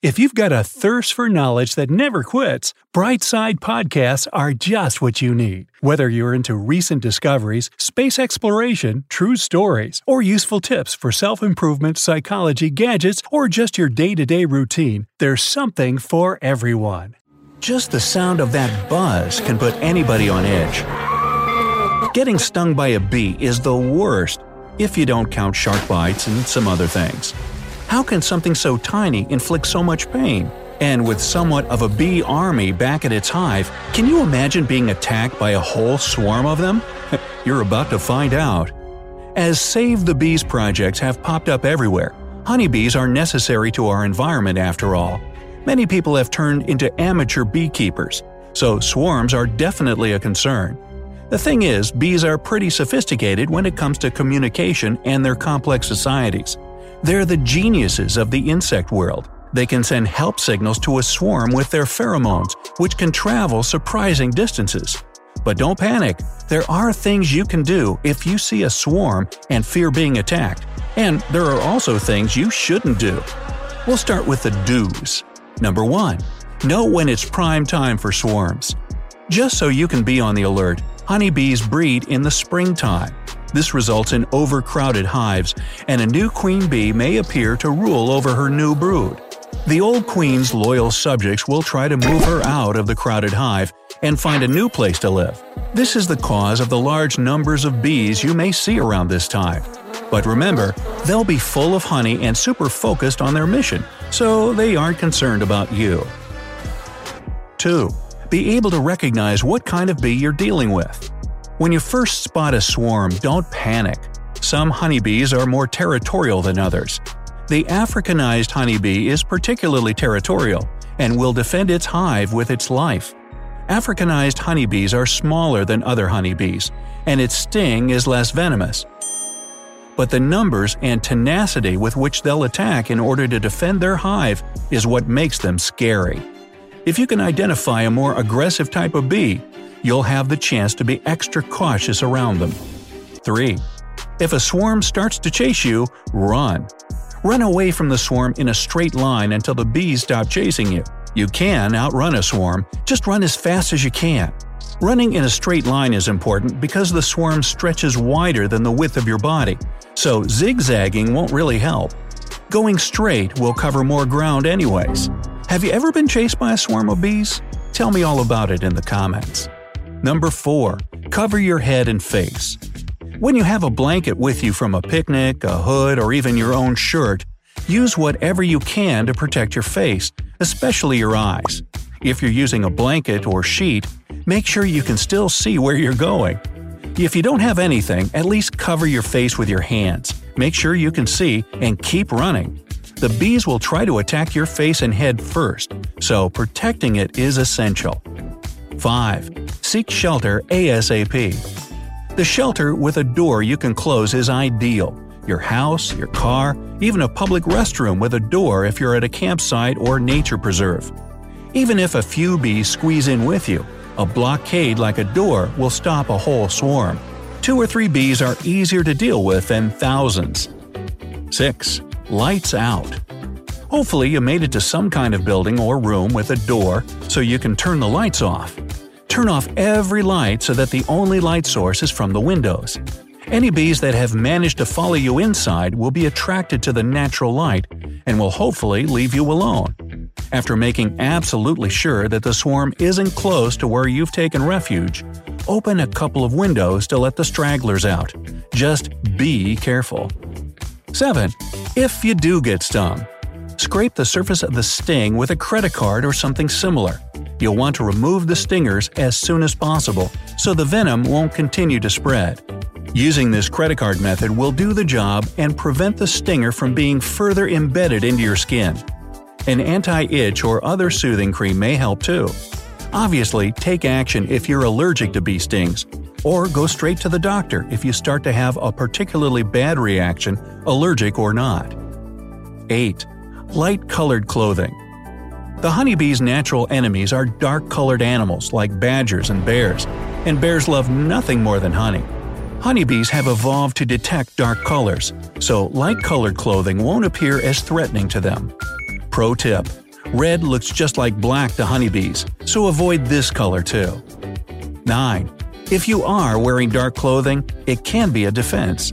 If you've got a thirst for knowledge that never quits, Brightside Podcasts are just what you need. Whether you're into recent discoveries, space exploration, true stories, or useful tips for self improvement, psychology, gadgets, or just your day to day routine, there's something for everyone. Just the sound of that buzz can put anybody on edge. Getting stung by a bee is the worst, if you don't count shark bites and some other things. How can something so tiny inflict so much pain? And with somewhat of a bee army back at its hive, can you imagine being attacked by a whole swarm of them? You're about to find out. As Save the Bees projects have popped up everywhere, honeybees are necessary to our environment after all. Many people have turned into amateur beekeepers, so swarms are definitely a concern. The thing is, bees are pretty sophisticated when it comes to communication and their complex societies. They're the geniuses of the insect world. They can send help signals to a swarm with their pheromones, which can travel surprising distances. But don't panic, there are things you can do if you see a swarm and fear being attacked. And there are also things you shouldn't do. We'll start with the do's. Number 1. Know when it's prime time for swarms. Just so you can be on the alert, honeybees breed in the springtime. This results in overcrowded hives, and a new queen bee may appear to rule over her new brood. The old queen's loyal subjects will try to move her out of the crowded hive and find a new place to live. This is the cause of the large numbers of bees you may see around this time. But remember, they'll be full of honey and super focused on their mission, so they aren't concerned about you. 2. Be able to recognize what kind of bee you're dealing with. When you first spot a swarm, don't panic. Some honeybees are more territorial than others. The Africanized honeybee is particularly territorial and will defend its hive with its life. Africanized honeybees are smaller than other honeybees, and its sting is less venomous. But the numbers and tenacity with which they'll attack in order to defend their hive is what makes them scary. If you can identify a more aggressive type of bee, you'll have the chance to be extra cautious around them. 3. If a swarm starts to chase you, run. Run away from the swarm in a straight line until the bees stop chasing you. You can outrun a swarm, just run as fast as you can. Running in a straight line is important because the swarm stretches wider than the width of your body, so zigzagging won't really help. Going straight will cover more ground anyways. Have you ever been chased by a swarm of bees? Tell me all about it in the comments. Number 4. Cover your head and face. When you have a blanket with you from a picnic, a hood, or even your own shirt, use whatever you can to protect your face, especially your eyes. If you're using a blanket or sheet, make sure you can still see where you're going. If you don't have anything, at least cover your face with your hands. Make sure you can see and keep running. The bees will try to attack your face and head first, so protecting it is essential. 5. Seek shelter ASAP. The shelter with a door you can close is ideal. Your house, your car, even a public restroom with a door if you're at a campsite or nature preserve. Even if a few bees squeeze in with you, a blockade like a door will stop a whole swarm. Two or three bees are easier to deal with than thousands. 6. Lights out. Hopefully, you made it to some kind of building or room with a door so you can turn the lights off. Turn off every light so that the only light source is from the windows. Any bees that have managed to follow you inside will be attracted to the natural light and will hopefully leave you alone. After making absolutely sure that the swarm isn't close to where you've taken refuge, open a couple of windows to let the stragglers out. Just be careful. 7. If you do get stung, Scrape the surface of the sting with a credit card or something similar. You'll want to remove the stingers as soon as possible so the venom won't continue to spread. Using this credit card method will do the job and prevent the stinger from being further embedded into your skin. An anti itch or other soothing cream may help too. Obviously, take action if you're allergic to bee stings, or go straight to the doctor if you start to have a particularly bad reaction, allergic or not. 8. Light colored clothing. The honeybee's natural enemies are dark colored animals like badgers and bears, and bears love nothing more than honey. Honeybees have evolved to detect dark colors, so light colored clothing won't appear as threatening to them. Pro tip Red looks just like black to honeybees, so avoid this color too. 9. If you are wearing dark clothing, it can be a defense.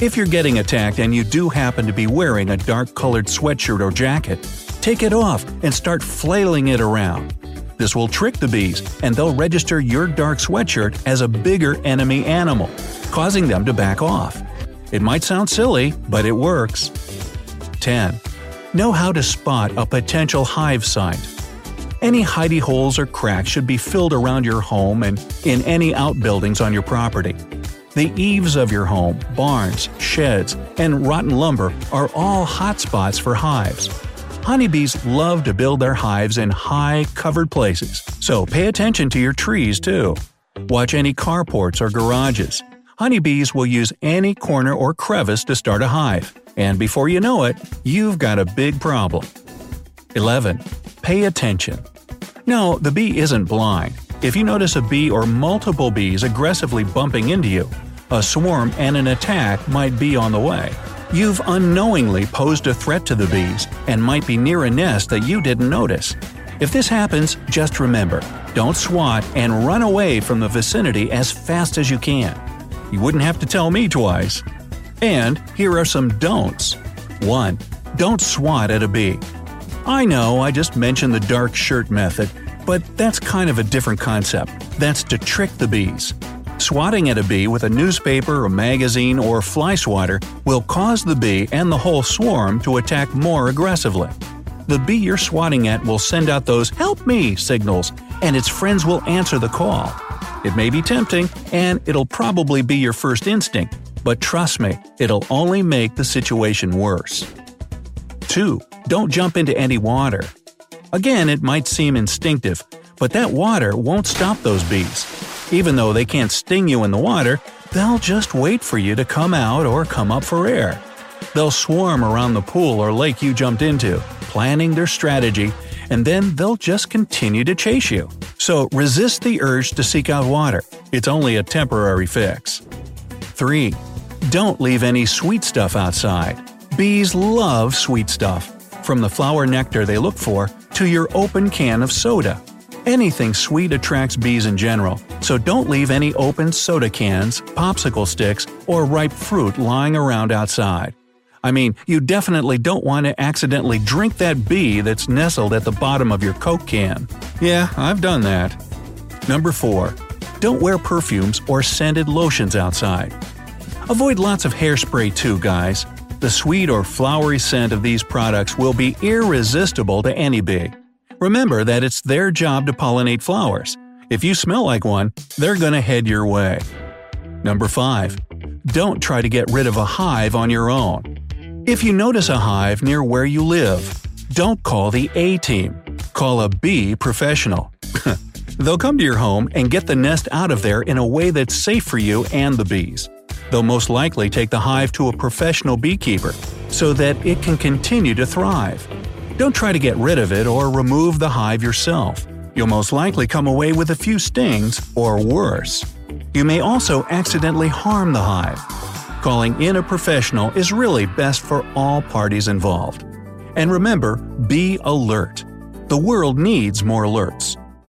If you're getting attacked and you do happen to be wearing a dark colored sweatshirt or jacket, take it off and start flailing it around. This will trick the bees, and they'll register your dark sweatshirt as a bigger enemy animal, causing them to back off. It might sound silly, but it works. 10. Know how to spot a potential hive site. Any hidey holes or cracks should be filled around your home and in any outbuildings on your property. The eaves of your home, barns, sheds, and rotten lumber are all hotspots for hives. Honeybees love to build their hives in high, covered places, so pay attention to your trees too. Watch any carports or garages. Honeybees will use any corner or crevice to start a hive, and before you know it, you've got a big problem. 11. Pay attention. No, the bee isn't blind. If you notice a bee or multiple bees aggressively bumping into you, a swarm and an attack might be on the way. You've unknowingly posed a threat to the bees and might be near a nest that you didn't notice. If this happens, just remember don't swat and run away from the vicinity as fast as you can. You wouldn't have to tell me twice. And here are some don'ts. 1. Don't swat at a bee. I know I just mentioned the dark shirt method, but that's kind of a different concept. That's to trick the bees. Swatting at a bee with a newspaper, a magazine, or fly swatter will cause the bee and the whole swarm to attack more aggressively. The bee you're swatting at will send out those help me signals, and its friends will answer the call. It may be tempting, and it'll probably be your first instinct, but trust me, it'll only make the situation worse. 2. Don't jump into any water. Again, it might seem instinctive, but that water won't stop those bees. Even though they can't sting you in the water, they'll just wait for you to come out or come up for air. They'll swarm around the pool or lake you jumped into, planning their strategy, and then they'll just continue to chase you. So resist the urge to seek out water. It's only a temporary fix. 3. Don't leave any sweet stuff outside. Bees love sweet stuff. From the flower nectar they look for to your open can of soda. Anything sweet attracts bees in general, so don't leave any open soda cans, popsicle sticks, or ripe fruit lying around outside. I mean, you definitely don't want to accidentally drink that bee that's nestled at the bottom of your Coke can. Yeah, I've done that. Number 4. Don't wear perfumes or scented lotions outside. Avoid lots of hairspray too, guys. The sweet or flowery scent of these products will be irresistible to any bee. Remember that it's their job to pollinate flowers. If you smell like one, they're gonna head your way. Number 5. Don't try to get rid of a hive on your own. If you notice a hive near where you live, don't call the A team. Call a bee professional. They'll come to your home and get the nest out of there in a way that's safe for you and the bees. They'll most likely take the hive to a professional beekeeper so that it can continue to thrive. Don't try to get rid of it or remove the hive yourself. You'll most likely come away with a few stings, or worse. You may also accidentally harm the hive. Calling in a professional is really best for all parties involved. And remember, be alert. The world needs more alerts.